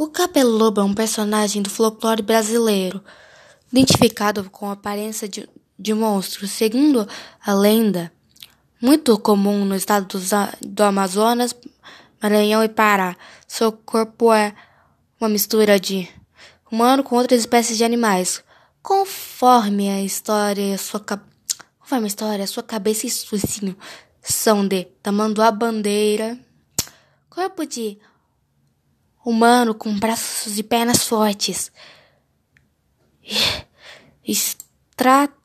O Capelobo é um personagem do folclore brasileiro, identificado com a aparência de, de monstro. Segundo a lenda, muito comum no estado do, do Amazonas, Maranhão e Pará. Seu corpo é uma mistura de humano com outras espécies de animais. Conforme a história, sua conforme a história, sua cabeça e focinho são de tamanduá bandeira, corpo de humano com braços e pernas fortes. Estratura,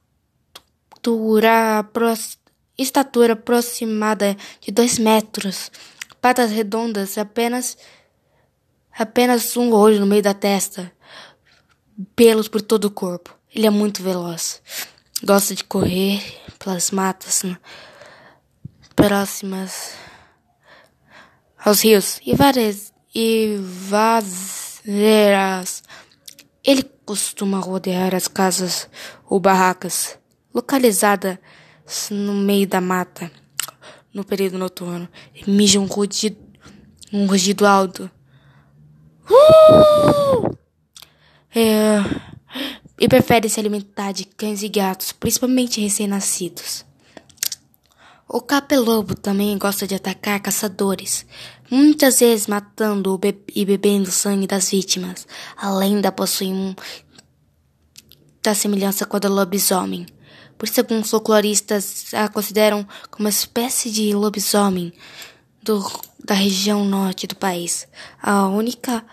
estatura aproximada de dois metros. Patas redondas, apenas apenas um olho no meio da testa. Pelos por todo o corpo. Ele é muito veloz. Gosta de correr pelas matas né? próximas aos rios e várias e vazeras. Ele costuma rodear as casas ou barracas localizadas no meio da mata no período noturno mija um rugido, um rugido alto. Uh! É, e prefere se alimentar de cães e gatos, principalmente recém-nascidos. O capelobo também gosta de atacar caçadores, muitas vezes matando e bebendo sangue das vítimas. A lenda possui um da semelhança com a do lobisomem. Por isso, alguns folcloristas a consideram como uma espécie de lobisomem do, da região norte do país. A única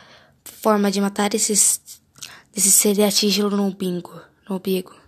forma de matar esses, esses seria atingi-lo no bingo, no umbigo.